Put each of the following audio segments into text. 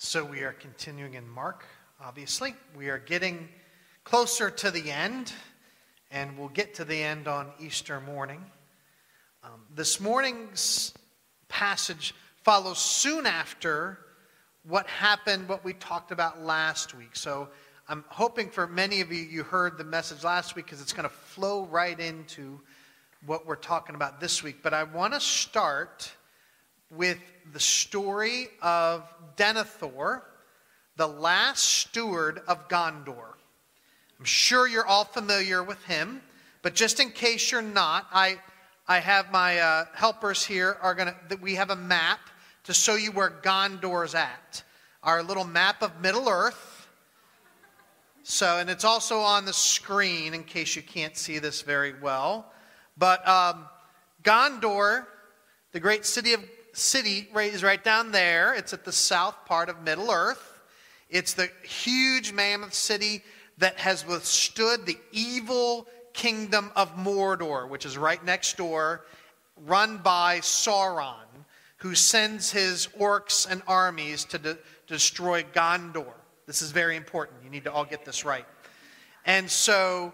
So we are continuing in Mark, obviously. We are getting closer to the end, and we'll get to the end on Easter morning. Um, this morning's passage follows soon after what happened, what we talked about last week. So I'm hoping for many of you, you heard the message last week because it's going to flow right into what we're talking about this week. But I want to start with the story of Denethor, the last steward of Gondor. I'm sure you're all familiar with him, but just in case you're not, I, I have my uh, helpers here are gonna. We have a map to show you where Gondor's at. Our little map of Middle Earth. So, and it's also on the screen in case you can't see this very well. But um, Gondor, the great city of city is right down there. It's at the south part of Middle Earth. It's the huge mammoth city that has withstood the evil kingdom of Mordor, which is right next door, run by Sauron, who sends his orcs and armies to de- destroy Gondor. This is very important. You need to all get this right. And so,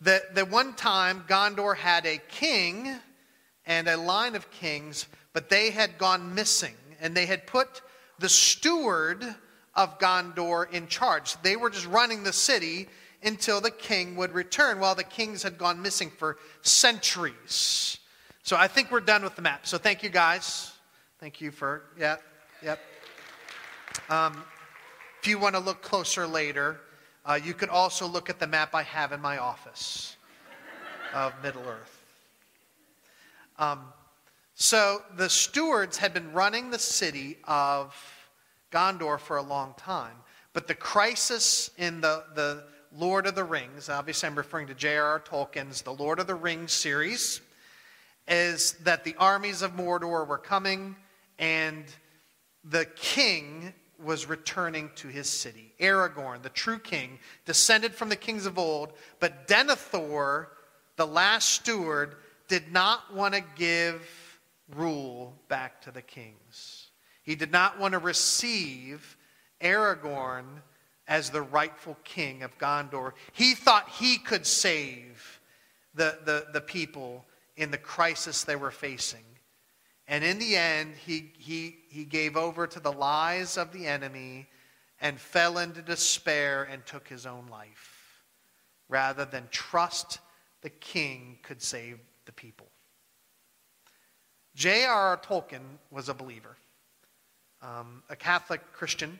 the, the one time Gondor had a king and a line of kings but they had gone missing, and they had put the steward of Gondor in charge. They were just running the city until the king would return. Well, the kings had gone missing for centuries. So I think we're done with the map. So thank you guys. Thank you for, yep, yep. Um, if you want to look closer later, uh, you could also look at the map I have in my office of Middle Earth. Um, so the stewards had been running the city of Gondor for a long time. But the crisis in the, the Lord of the Rings, obviously I'm referring to J.R.R. Tolkien's The Lord of the Rings series, is that the armies of Mordor were coming and the king was returning to his city. Aragorn, the true king, descended from the kings of old, but Denethor, the last steward, did not want to give rule back to the kings. He did not want to receive Aragorn as the rightful king of Gondor. He thought he could save the, the, the people in the crisis they were facing. And in the end, he, he, he gave over to the lies of the enemy and fell into despair and took his own life rather than trust the king could save the people. J.R.R. Tolkien was a believer, um, a Catholic Christian,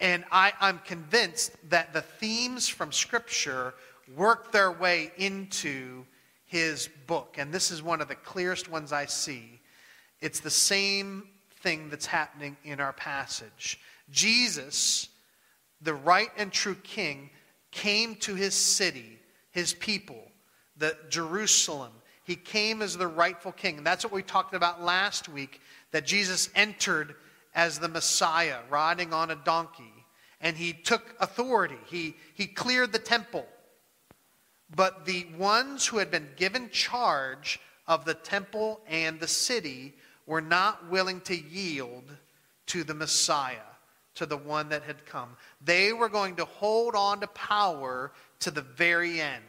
and I, I'm convinced that the themes from Scripture work their way into his book. And this is one of the clearest ones I see. It's the same thing that's happening in our passage. Jesus, the right and true king, came to his city, his people, the Jerusalem, he came as the rightful king. And that's what we talked about last week that Jesus entered as the Messiah, riding on a donkey. And he took authority, he, he cleared the temple. But the ones who had been given charge of the temple and the city were not willing to yield to the Messiah, to the one that had come. They were going to hold on to power to the very end.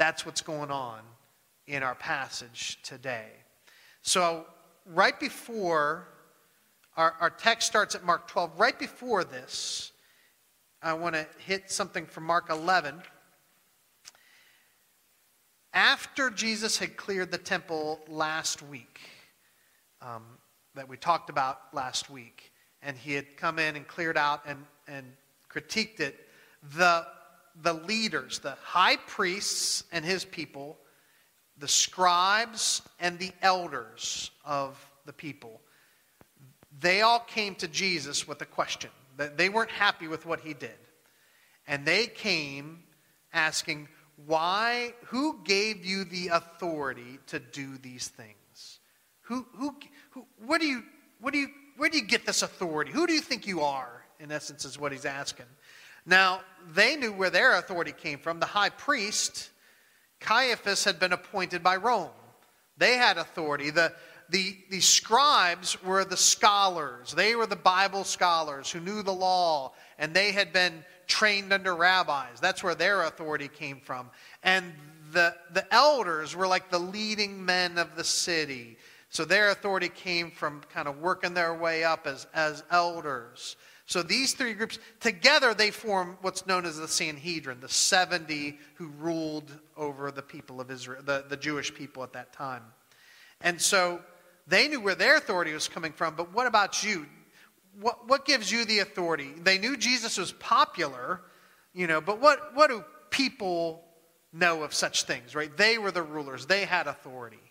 That's what's going on in our passage today. So, right before our, our text starts at Mark 12, right before this, I want to hit something from Mark 11. After Jesus had cleared the temple last week, um, that we talked about last week, and he had come in and cleared out and, and critiqued it, the the leaders, the high priests and his people, the scribes and the elders of the people, they all came to Jesus with a question. They weren't happy with what he did. And they came asking, Why, who gave you the authority to do these things? Who, who, who, where, do you, where, do you, where do you get this authority? Who do you think you are? In essence, is what he's asking. Now, they knew where their authority came from. The high priest, Caiaphas, had been appointed by Rome. They had authority. The, the, the scribes were the scholars. They were the Bible scholars who knew the law, and they had been trained under rabbis. That's where their authority came from. And the, the elders were like the leading men of the city. So their authority came from kind of working their way up as, as elders. So these three groups, together, they form what's known as the Sanhedrin, the 70 who ruled over the people of Israel, the, the Jewish people at that time. And so they knew where their authority was coming from, but what about you? What, what gives you the authority? They knew Jesus was popular, you know, but what, what do people know of such things, right? They were the rulers, they had authority.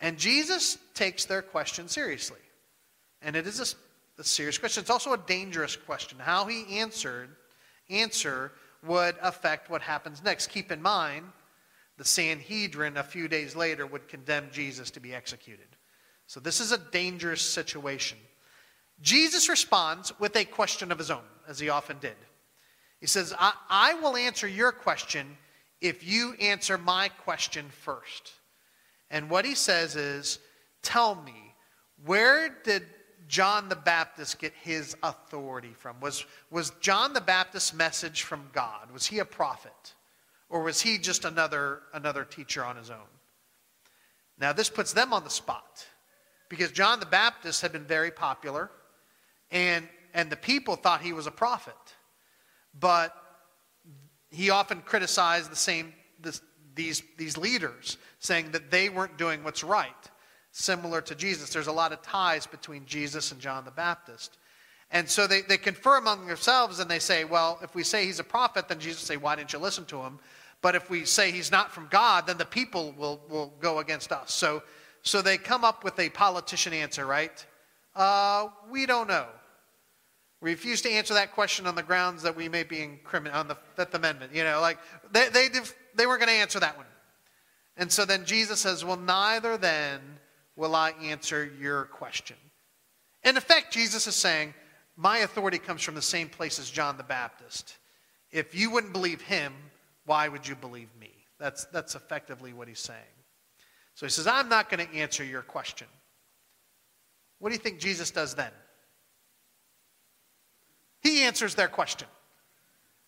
And Jesus takes their question seriously. And it is a a serious question. It's also a dangerous question. How he answered answer would affect what happens next. Keep in mind, the Sanhedrin a few days later would condemn Jesus to be executed. So this is a dangerous situation. Jesus responds with a question of his own, as he often did. He says, I, I will answer your question if you answer my question first. And what he says is, Tell me, where did John the Baptist get his authority from? Was, was John the Baptist's message from God? Was he a prophet? Or was he just another, another teacher on his own? Now, this puts them on the spot because John the Baptist had been very popular and, and the people thought he was a prophet. But he often criticized the same, this, these, these leaders, saying that they weren't doing what's right similar to Jesus. There's a lot of ties between Jesus and John the Baptist. And so they, they confer among themselves and they say, well, if we say he's a prophet, then Jesus say, why didn't you listen to him? But if we say he's not from God, then the people will, will go against us. So, so they come up with a politician answer, right? Uh, we don't know. We refuse to answer that question on the grounds that we may be in criminal on the Fifth Amendment. You know, like they, they, they weren't going to answer that one. And so then Jesus says, well, neither then will I answer your question. In effect, Jesus is saying, My authority comes from the same place as John the Baptist. If you wouldn't believe him, why would you believe me? That's, that's effectively what he's saying. So he says, I'm not going to answer your question. What do you think Jesus does then? He answers their question,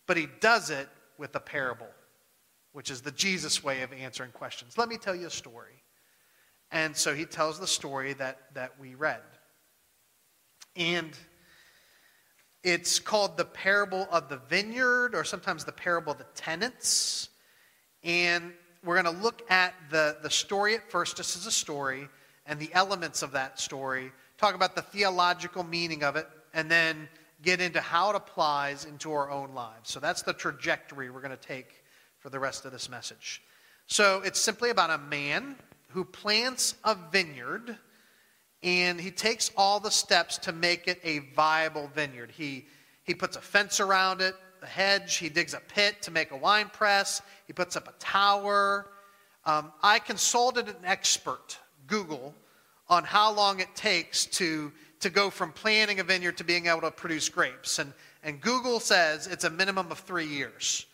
but he does it with a parable, which is the Jesus way of answering questions. Let me tell you a story. And so he tells the story that, that we read. And it's called the parable of the vineyard, or sometimes the parable of the tenants. And we're going to look at the, the story at first, just as a story, and the elements of that story, talk about the theological meaning of it, and then get into how it applies into our own lives. So that's the trajectory we're going to take for the rest of this message. So it's simply about a man who plants a vineyard and he takes all the steps to make it a viable vineyard. He, he puts a fence around it, a hedge, he digs a pit to make a wine press, he puts up a tower. Um, I consulted an expert, Google, on how long it takes to, to go from planting a vineyard to being able to produce grapes. And, and Google says it's a minimum of three years.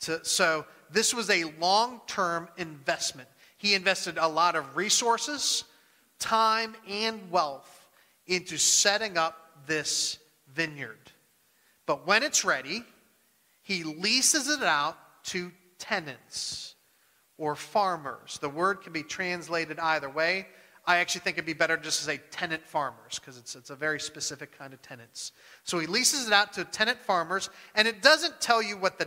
To, so this was a long term investment. He invested a lot of resources, time, and wealth into setting up this vineyard. But when it's ready, he leases it out to tenants or farmers. The word can be translated either way. I actually think it'd be better just to say tenant farmers because it's, it's a very specific kind of tenants. So he leases it out to tenant farmers, and it doesn't tell you what the,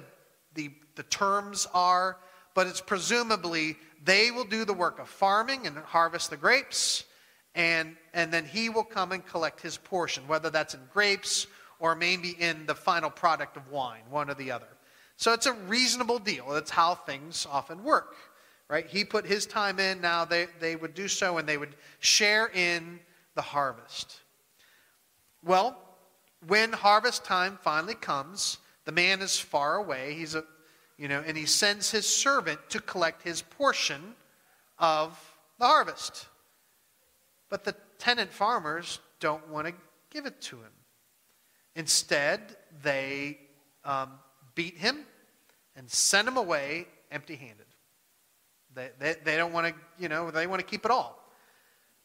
the, the terms are, but it's presumably they will do the work of farming and harvest the grapes, and, and then he will come and collect his portion, whether that's in grapes or maybe in the final product of wine, one or the other. So it's a reasonable deal. That's how things often work, right? He put his time in, now they, they would do so, and they would share in the harvest. Well, when harvest time finally comes, the man is far away. He's a, you know, and he sends his servant to collect his portion of the harvest. But the tenant farmers don't want to give it to him. Instead, they um, beat him and send him away empty handed. They, they, they don't want to, you know, they want to keep it all.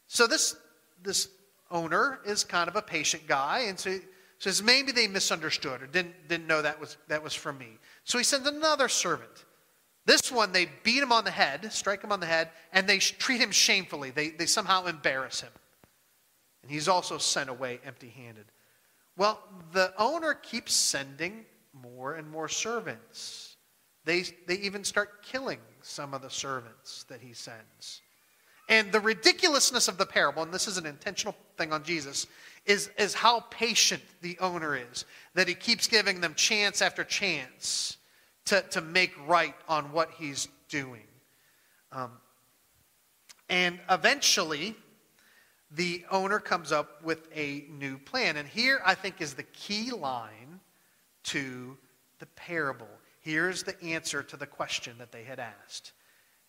So this, this owner is kind of a patient guy, and so says maybe they misunderstood or didn't, didn't know that was, that was from me. So he sends another servant. This one, they beat him on the head, strike him on the head, and they treat him shamefully. They, they somehow embarrass him. And he's also sent away empty handed. Well, the owner keeps sending more and more servants. They, they even start killing some of the servants that he sends. And the ridiculousness of the parable, and this is an intentional thing on Jesus, is, is how patient the owner is. That he keeps giving them chance after chance to, to make right on what he's doing. Um, and eventually, the owner comes up with a new plan. And here, I think, is the key line to the parable. Here's the answer to the question that they had asked.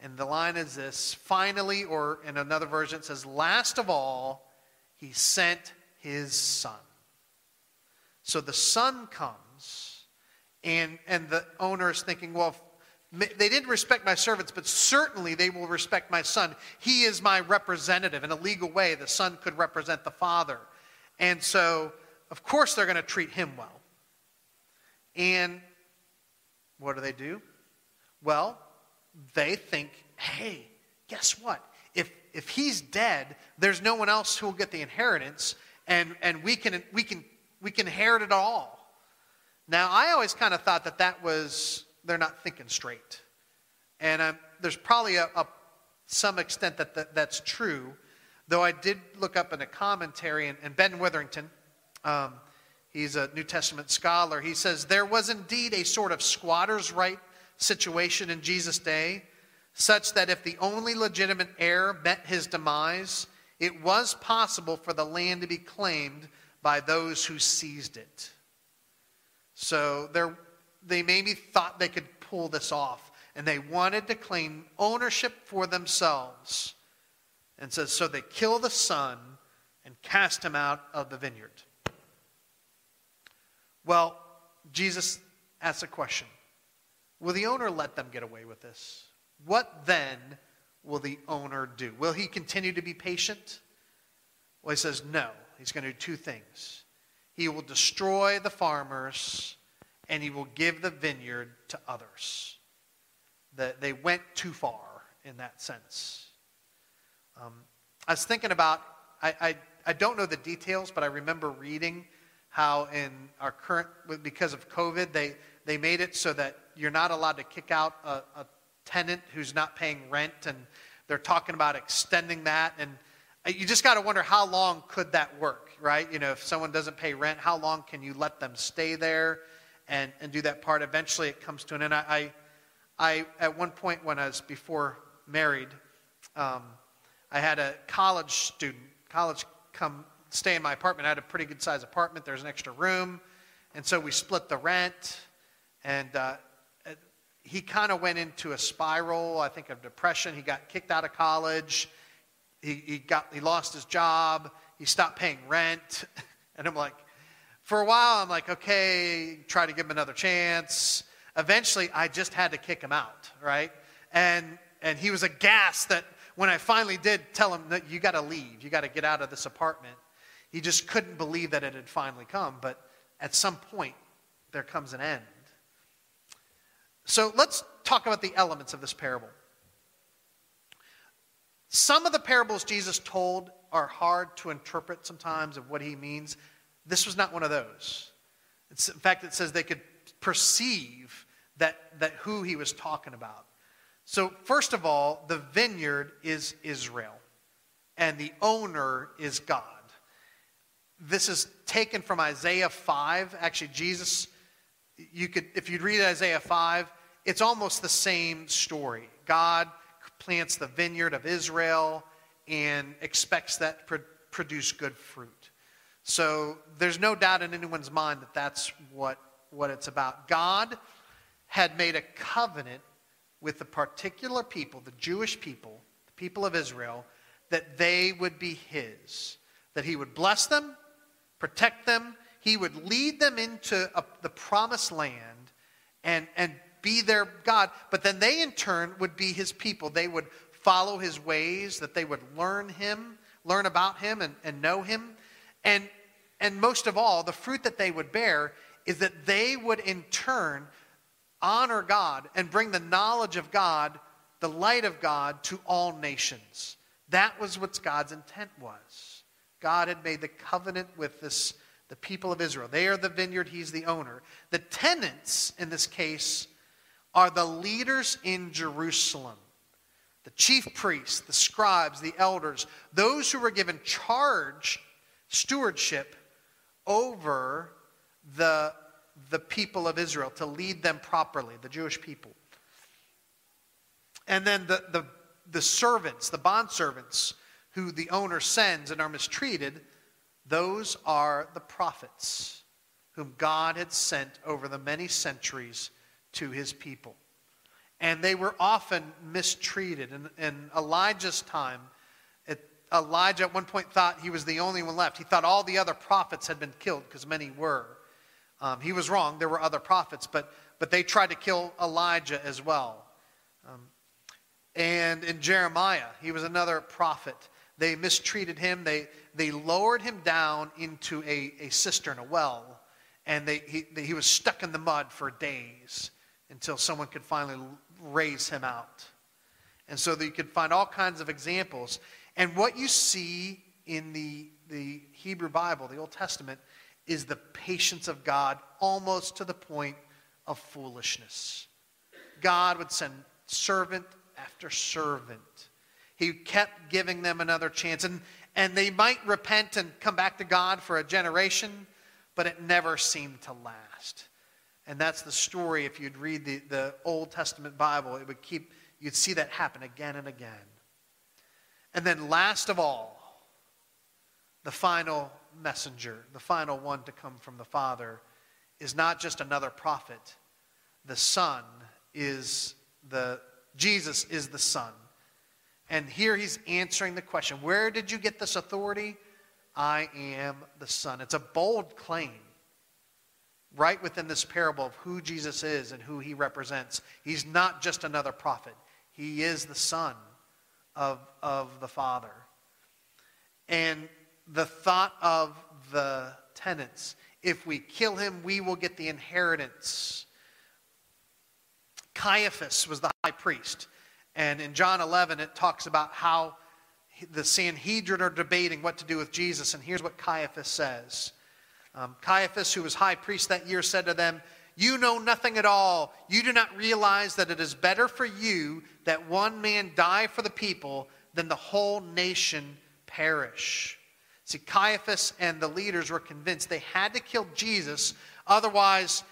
And the line is this finally, or in another version, it says, last of all, he sent his son. So the son comes, and, and the owner is thinking, well, they didn't respect my servants, but certainly they will respect my son. He is my representative. In a legal way, the son could represent the father. And so, of course, they're going to treat him well. And what do they do? Well, they think, hey, guess what? If, if he's dead, there's no one else who will get the inheritance, and, and we, can, we, can, we can inherit it all. Now, I always kind of thought that that was they're not thinking straight. And um, there's probably a, a, some extent that, that that's true, though I did look up in a commentary, and, and Ben Witherington, um, he's a New Testament scholar, he says, There was indeed a sort of squatter's right situation in Jesus' day, such that if the only legitimate heir met his demise, it was possible for the land to be claimed by those who seized it. So they maybe thought they could pull this off, and they wanted to claim ownership for themselves. And says, so they kill the son and cast him out of the vineyard. Well, Jesus asks a question Will the owner let them get away with this? What then will the owner do? Will he continue to be patient? Well, he says no. He's going to do two things. He will destroy the farmers and he will give the vineyard to others. That they went too far in that sense. Um, I was thinking about, I, I, I don't know the details, but I remember reading how in our current, because of COVID, they, they made it so that you're not allowed to kick out a, a tenant who's not paying rent, and they're talking about extending that. And you just got to wonder how long could that work, right? You know, if someone doesn't pay rent, how long can you let them stay there? and, and do that part. Eventually, it comes to an end. I, I, at one point when I was before married, um, I had a college student, college come stay in my apartment. I had a pretty good sized apartment. There's an extra room. And so we split the rent. And uh, he kind of went into a spiral, I think, of depression. He got kicked out of college. He, he, got, he lost his job. He stopped paying rent. And I'm like, for a while, I'm like, okay, try to give him another chance. Eventually, I just had to kick him out, right? And, and he was aghast that when I finally did tell him that you got to leave, you got to get out of this apartment, he just couldn't believe that it had finally come. But at some point, there comes an end. So let's talk about the elements of this parable. Some of the parables Jesus told are hard to interpret sometimes of what he means. This was not one of those. It's, in fact, it says they could perceive that, that who he was talking about. So, first of all, the vineyard is Israel, and the owner is God. This is taken from Isaiah 5. Actually, Jesus, you could, if you'd read Isaiah 5, it's almost the same story. God plants the vineyard of Israel and expects that to produce good fruit. So there's no doubt in anyone's mind that that's what, what it's about. God had made a covenant with the particular people, the Jewish people, the people of Israel, that they would be His, that He would bless them, protect them, He would lead them into a, the promised land and, and be their God. But then they, in turn, would be His people. They would follow His ways, that they would learn Him learn about him and, and know him. And, and most of all, the fruit that they would bear is that they would in turn honor God and bring the knowledge of God, the light of God, to all nations. That was what God's intent was. God had made the covenant with this, the people of Israel. They are the vineyard, He's the owner. The tenants, in this case, are the leaders in Jerusalem the chief priests, the scribes, the elders, those who were given charge, stewardship over the, the people of Israel to lead them properly, the Jewish people. And then the, the, the servants, the bondservants, who the owner sends and are mistreated, those are the prophets whom God had sent over the many centuries to his people and they were often mistreated. In, in Elijah's time, it, Elijah at one point thought he was the only one left. He thought all the other prophets had been killed because many were. Um, he was wrong. There were other prophets, but, but they tried to kill Elijah as well. Um, and in Jeremiah, he was another prophet. They mistreated him. They, they lowered him down into a, a cistern, a well, and they, he, they, he was stuck in the mud for days until someone could finally raise him out. And so that you could find all kinds of examples. And what you see in the, the Hebrew Bible, the Old Testament, is the patience of God almost to the point of foolishness. God would send servant after servant. He kept giving them another chance. And, and they might repent and come back to God for a generation, but it never seemed to last. And that's the story. If you'd read the, the Old Testament Bible, it would keep, you'd see that happen again and again. And then, last of all, the final messenger, the final one to come from the Father, is not just another prophet. The Son is the, Jesus is the Son. And here he's answering the question Where did you get this authority? I am the Son. It's a bold claim right within this parable of who Jesus is and who he represents. He's not just another prophet, he is the Son of, of the Father. And the thought of the tenants if we kill him, we will get the inheritance. Caiaphas was the high priest. And in John 11, it talks about how the Sanhedrin are debating what to do with Jesus. And here's what Caiaphas says um, Caiaphas, who was high priest that year, said to them, You know nothing at all. You do not realize that it is better for you that one man die for the people than the whole nation perish. See, Caiaphas and the leaders were convinced they had to kill Jesus, otherwise,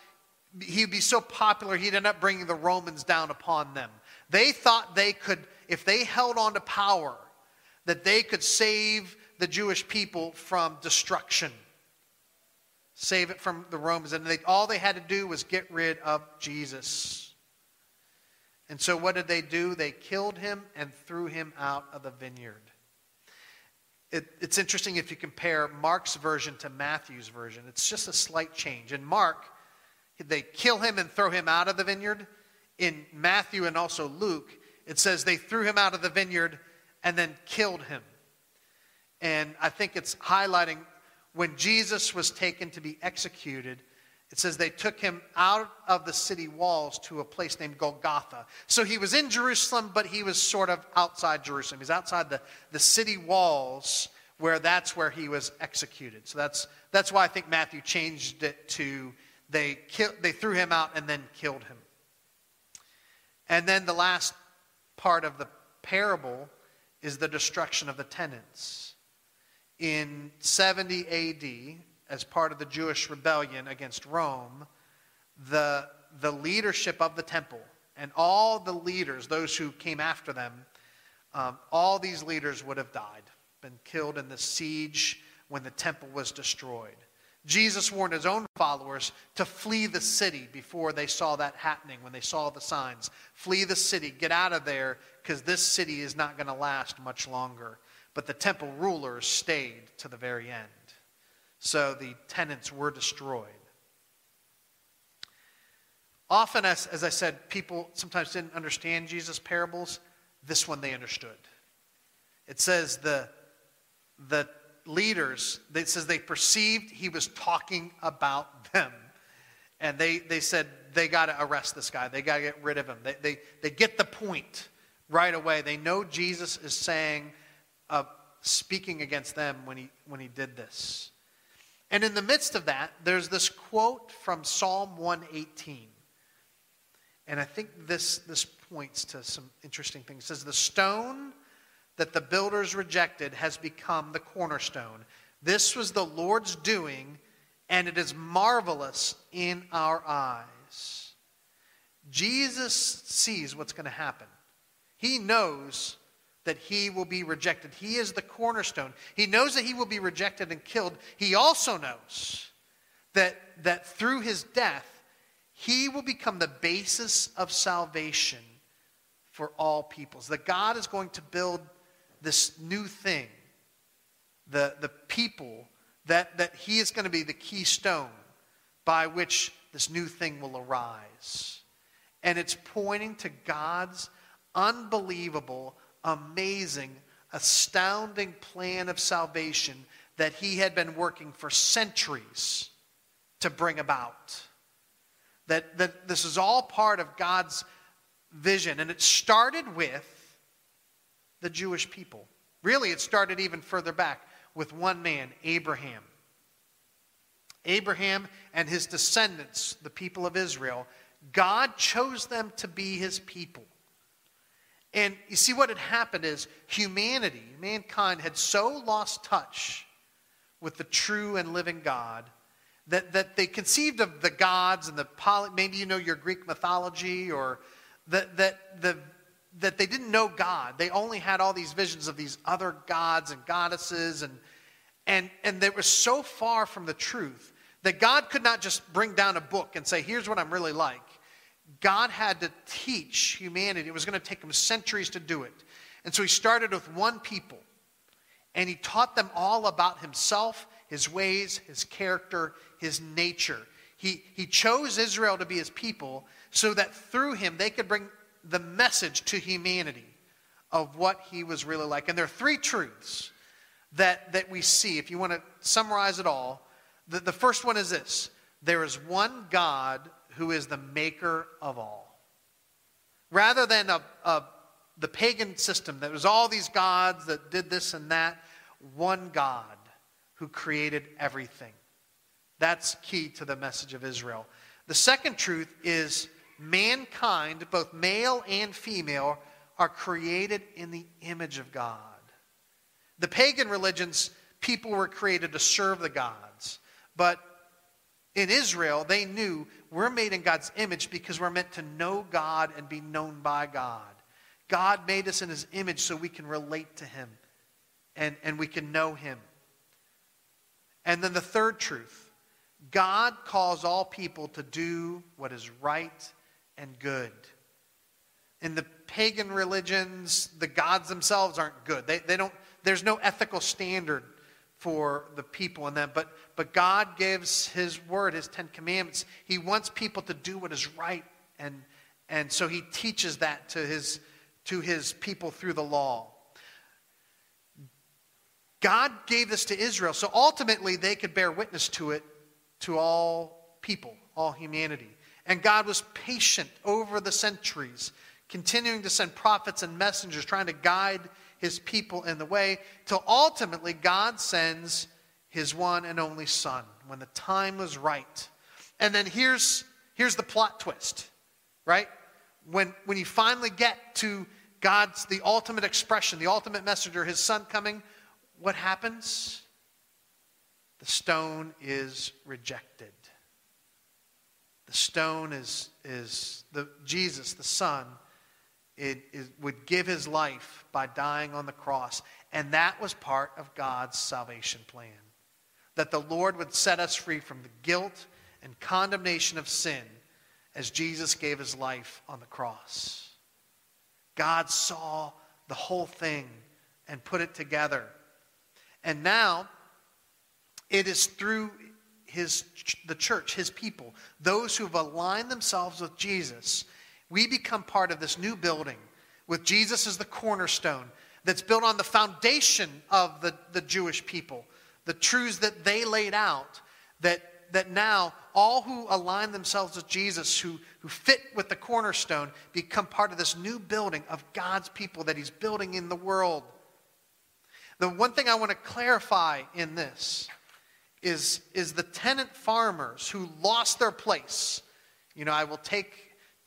he'd be so popular he'd end up bringing the Romans down upon them. They thought they could, if they held on to power, that they could save the Jewish people from destruction save it from the Romans. And they, all they had to do was get rid of Jesus. And so what did they do? They killed him and threw him out of the vineyard. It, it's interesting if you compare Mark's version to Matthew's version. It's just a slight change. In Mark, they kill him and throw him out of the vineyard. In Matthew and also Luke, it says they threw him out of the vineyard and then killed him. And I think it's highlighting when Jesus was taken to be executed, it says they took him out of the city walls to a place named Golgotha. So he was in Jerusalem, but he was sort of outside Jerusalem. He's outside the, the city walls where that's where he was executed. So that's, that's why I think Matthew changed it to they, kill, they threw him out and then killed him. And then the last part of the parable is the destruction of the tenants in 70 AD, as part of the Jewish rebellion against Rome, the, the leadership of the temple and all the leaders, those who came after them, um, all these leaders would have died, been killed in the siege when the temple was destroyed. Jesus warned his own followers to flee the city before they saw that happening, when they saw the signs. Flee the city, get out of there, because this city is not going to last much longer. But the temple rulers stayed to the very end. So the tenants were destroyed. Often, as, as I said, people sometimes didn't understand Jesus' parables. This one they understood. It says the, the leaders, it says they perceived he was talking about them. And they, they said, they got to arrest this guy. They got to get rid of him. They, they, they get the point right away. They know Jesus is saying, uh, speaking against them when he, when he did this. And in the midst of that, there's this quote from Psalm 118. And I think this, this points to some interesting things. It says, The stone that the builders rejected has become the cornerstone. This was the Lord's doing, and it is marvelous in our eyes. Jesus sees what's going to happen. He knows that he will be rejected. He is the cornerstone. He knows that he will be rejected and killed. He also knows that, that through his death, he will become the basis of salvation for all peoples. That God is going to build this new thing, the, the people, that, that he is going to be the keystone by which this new thing will arise. And it's pointing to God's unbelievable amazing, astounding plan of salvation that he had been working for centuries to bring about. That, that this is all part of God's vision. And it started with the Jewish people. Really, it started even further back with one man, Abraham. Abraham and his descendants, the people of Israel, God chose them to be his people. And you see, what had happened is humanity, mankind, had so lost touch with the true and living God that, that they conceived of the gods and the poly, maybe you know your Greek mythology, or that, that, the, that they didn't know God. They only had all these visions of these other gods and goddesses, and, and, and they were so far from the truth that God could not just bring down a book and say, Here's what I'm really like. God had to teach humanity. It was going to take him centuries to do it. And so he started with one people, and he taught them all about himself, his ways, his character, his nature. He, he chose Israel to be his people so that through him they could bring the message to humanity of what he was really like. And there are three truths that, that we see. If you want to summarize it all, the, the first one is this there is one God who is the maker of all. Rather than a, a, the pagan system that was all these gods that did this and that, one God who created everything. That's key to the message of Israel. The second truth is mankind, both male and female, are created in the image of God. The pagan religions, people were created to serve the gods. But in Israel, they knew we're made in God's image because we're meant to know God and be known by God. God made us in his image so we can relate to him and, and we can know him. And then the third truth God calls all people to do what is right and good. In the pagan religions, the gods themselves aren't good. They, they don't, there's no ethical standard for the people in them. But, but God gives His word, His Ten Commandments. He wants people to do what is right. And, and so He teaches that to his, to his people through the law. God gave this to Israel so ultimately they could bear witness to it to all people, all humanity. And God was patient over the centuries, continuing to send prophets and messengers, trying to guide his people in the way, till ultimately God sends his one and only Son when the time was right. And then here's, here's the plot twist, right? When, when you finally get to God's, the ultimate expression, the ultimate messenger, his Son coming, what happens? The stone is rejected. The stone is, is the, Jesus, the Son, it, it would give his life by dying on the cross. And that was part of God's salvation plan. That the Lord would set us free from the guilt and condemnation of sin as Jesus gave his life on the cross. God saw the whole thing and put it together. And now it is through his the church, his people, those who have aligned themselves with Jesus we become part of this new building with Jesus as the cornerstone, that's built on the foundation of the, the Jewish people, the truths that they laid out, that, that now all who align themselves with Jesus, who, who fit with the cornerstone, become part of this new building of God's people that He's building in the world. The one thing I want to clarify in this is, is the tenant farmers who lost their place. You know, I will take,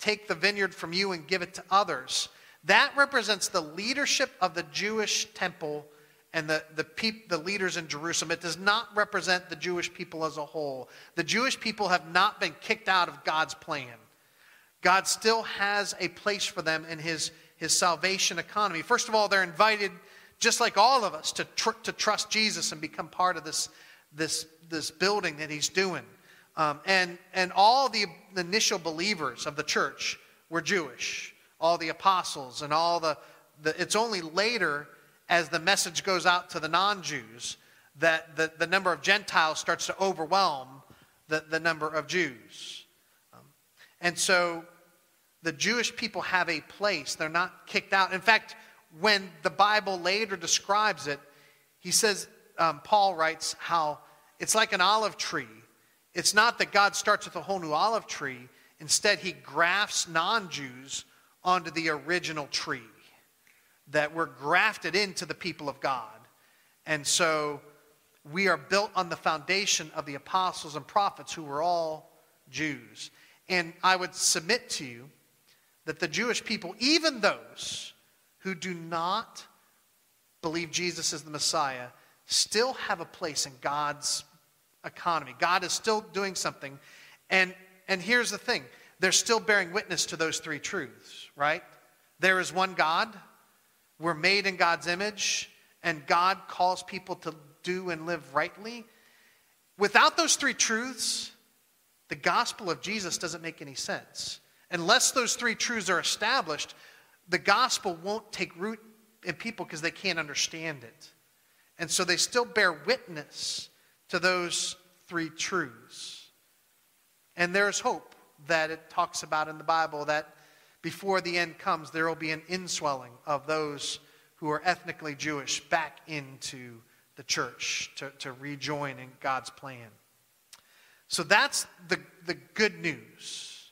take the vineyard from you and give it to others. That represents the leadership of the Jewish temple and the, the, peop, the leaders in Jerusalem. It does not represent the Jewish people as a whole. The Jewish people have not been kicked out of God's plan. God still has a place for them in his, his salvation economy. First of all, they're invited, just like all of us, to, tr- to trust Jesus and become part of this, this, this building that he's doing. Um, and, and all the initial believers of the church were Jewish, all the apostles and all the, the it's only later as the message goes out to the non Jews that the, the number of Gentiles starts to overwhelm the, the number of Jews. Um, and so the Jewish people have a place. They're not kicked out. In fact, when the Bible later describes it, he says, um, Paul writes how it's like an olive tree. It's not that God starts with a whole new olive tree. Instead, he grafts non Jews onto the original tree that were grafted into the people of God. And so we are built on the foundation of the apostles and prophets who were all Jews. And I would submit to you that the Jewish people, even those who do not believe Jesus is the Messiah, still have a place in God's economy. God is still doing something. And, and here's the thing they're still bearing witness to those three truths, right? There is one God we're made in God's image, and God calls people to do and live rightly. Without those three truths, the gospel of Jesus doesn't make any sense. Unless those three truths are established, the gospel won't take root in people because they can't understand it. And so they still bear witness to those three truths. And there's hope that it talks about in the Bible that before the end comes, there will be an inswelling of those who are ethnically Jewish back into the church to, to rejoin in God's plan. So that's the, the good news.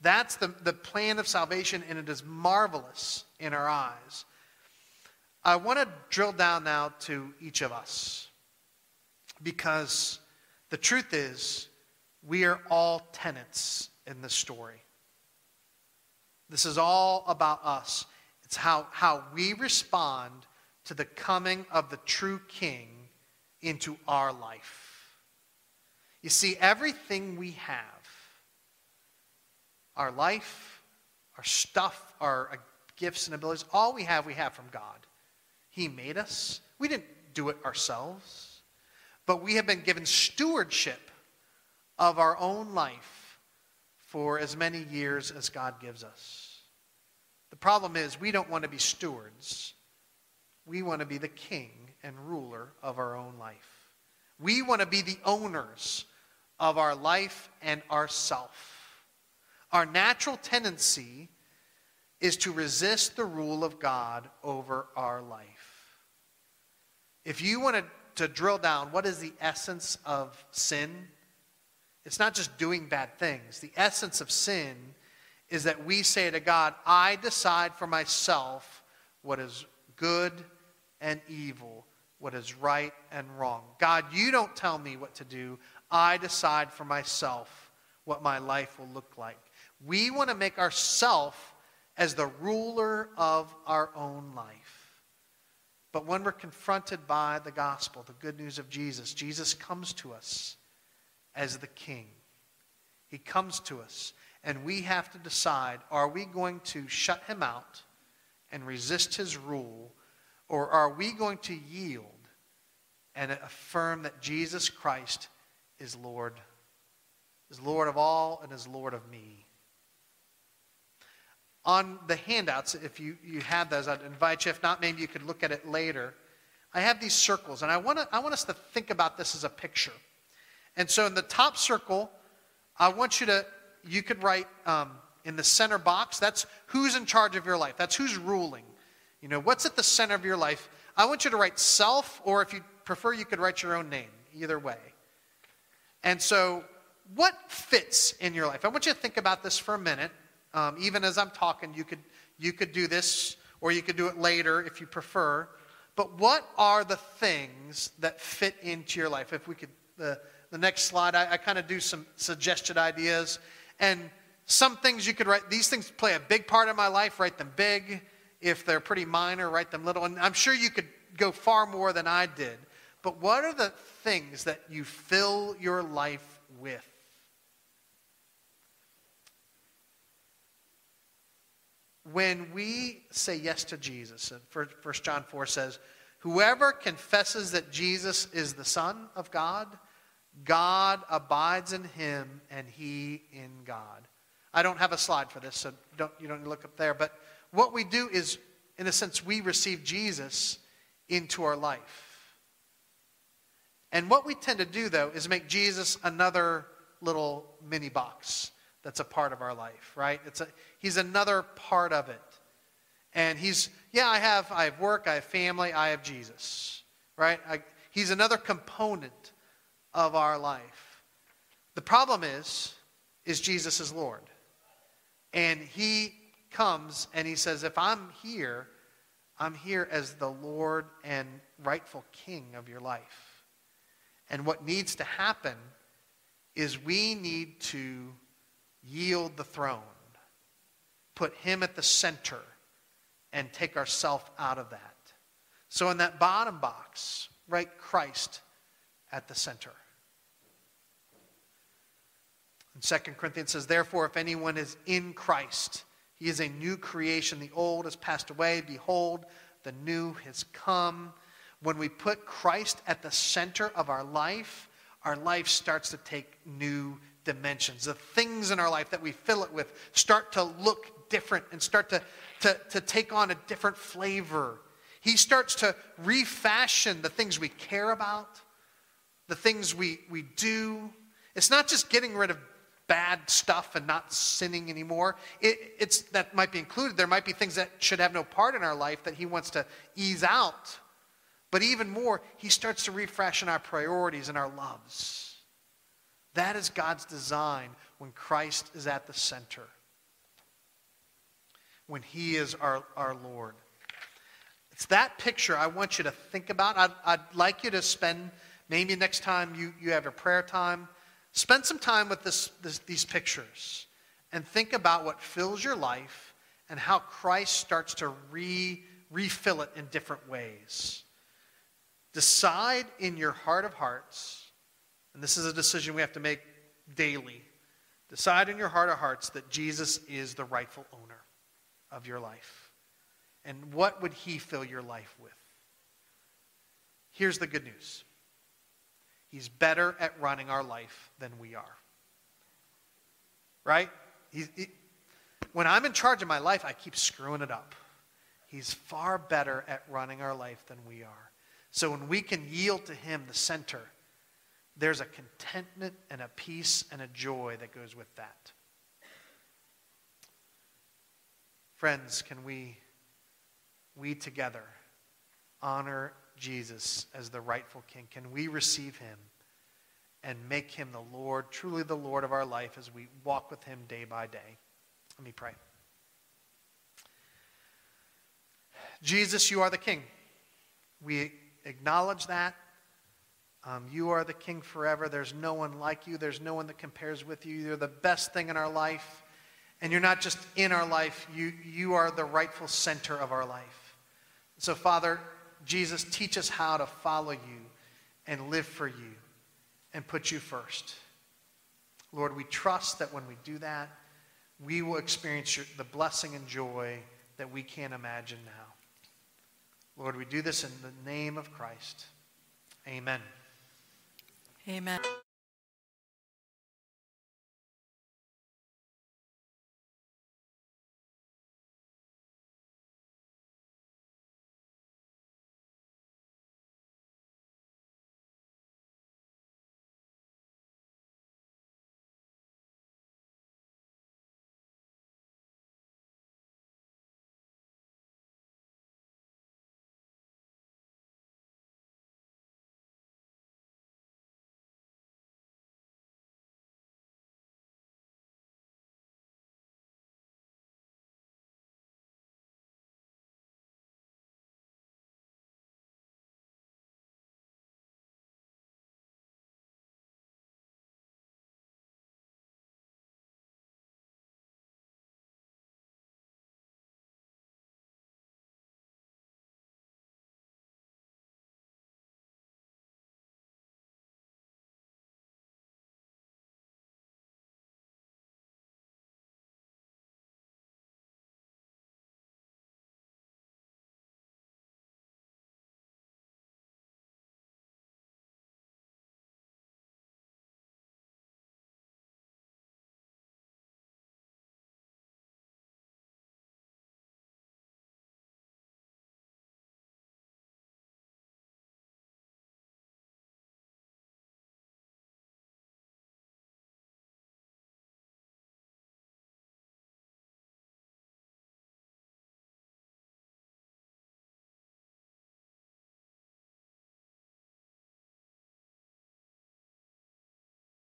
That's the, the plan of salvation, and it is marvelous in our eyes. I want to drill down now to each of us because the truth is, we are all tenants in this story. This is all about us. It's how, how we respond to the coming of the true King into our life. You see, everything we have our life, our stuff, our uh, gifts and abilities all we have, we have from God. He made us. We didn't do it ourselves, but we have been given stewardship of our own life for as many years as God gives us. The problem is, we don't want to be stewards. We want to be the king and ruler of our own life. We want to be the owners of our life and ourself. Our natural tendency is to resist the rule of God over our life. If you want to, to drill down, what is the essence of sin? It's not just doing bad things. The essence of sin is that we say to God, I decide for myself what is good and evil, what is right and wrong. God, you don't tell me what to do. I decide for myself what my life will look like. We want to make ourselves as the ruler of our own life. But when we're confronted by the gospel, the good news of Jesus, Jesus comes to us as the king. He comes to us, and we have to decide are we going to shut him out and resist his rule, or are we going to yield and affirm that Jesus Christ is Lord, is Lord of all, and is Lord of me? On the handouts, if you, you have those, I'd invite you. If not, maybe you could look at it later. I have these circles, and I want, I want us to think about this as a picture. And so in the top circle, I want you to, you could write um, in the center box, that's who's in charge of your life. That's who's ruling. You know, what's at the center of your life? I want you to write self, or if you prefer, you could write your own name, either way. And so, what fits in your life? I want you to think about this for a minute. Um, even as I'm talking, you could, you could do this, or you could do it later if you prefer. But what are the things that fit into your life? If we could, the, the next slide, I, I kind of do some suggested ideas. And some things you could write, these things play a big part in my life, write them big. If they're pretty minor, write them little. And I'm sure you could go far more than I did. But what are the things that you fill your life with? When we say yes to Jesus, and 1 John 4 says, Whoever confesses that Jesus is the Son of God, God abides in him and he in God. I don't have a slide for this, so don't, you don't look up there. But what we do is, in a sense, we receive Jesus into our life. And what we tend to do, though, is make Jesus another little mini box that's a part of our life, right? It's a, he's another part of it. And he's, yeah, I have, I have work, I have family, I have Jesus, right? I, he's another component of our life. The problem is, is Jesus is Lord. And he comes and he says, if I'm here, I'm here as the Lord and rightful king of your life. And what needs to happen is we need to yield the throne, put him at the center, and take ourselves out of that. So in that bottom box, write Christ at the center. And 2 Corinthians says, Therefore, if anyone is in Christ, he is a new creation. The old has passed away. Behold, the new has come. When we put Christ at the center of our life, our life starts to take new dimensions. The things in our life that we fill it with start to look different and start to, to, to take on a different flavor. He starts to refashion the things we care about, the things we, we do. It's not just getting rid of bad stuff and not sinning anymore. It, it's, that might be included. There might be things that should have no part in our life that He wants to ease out. But even more, He starts to refresh in our priorities and our loves. That is God's design when Christ is at the center, when He is our, our Lord. It's that picture I want you to think about. I'd, I'd like you to spend, maybe next time you, you have a prayer time, Spend some time with this, this, these pictures and think about what fills your life and how Christ starts to re, refill it in different ways. Decide in your heart of hearts, and this is a decision we have to make daily. Decide in your heart of hearts that Jesus is the rightful owner of your life. And what would he fill your life with? Here's the good news He's better at running our life than we are. Right? He, he, when I'm in charge of my life, I keep screwing it up. He's far better at running our life than we are. So when we can yield to Him, the center, there's a contentment and a peace and a joy that goes with that. Friends, can we, we together, honor Jesus as the rightful king? Can we receive him and make him the Lord, truly the Lord of our life as we walk with him day by day? Let me pray. Jesus, you are the king. We acknowledge that. Um, you are the king forever. There's no one like you, there's no one that compares with you. You're the best thing in our life. And you're not just in our life, you, you are the rightful center of our life. So, Father, Jesus, teach us how to follow you and live for you and put you first. Lord, we trust that when we do that, we will experience your, the blessing and joy that we can't imagine now. Lord, we do this in the name of Christ. Amen. Amen.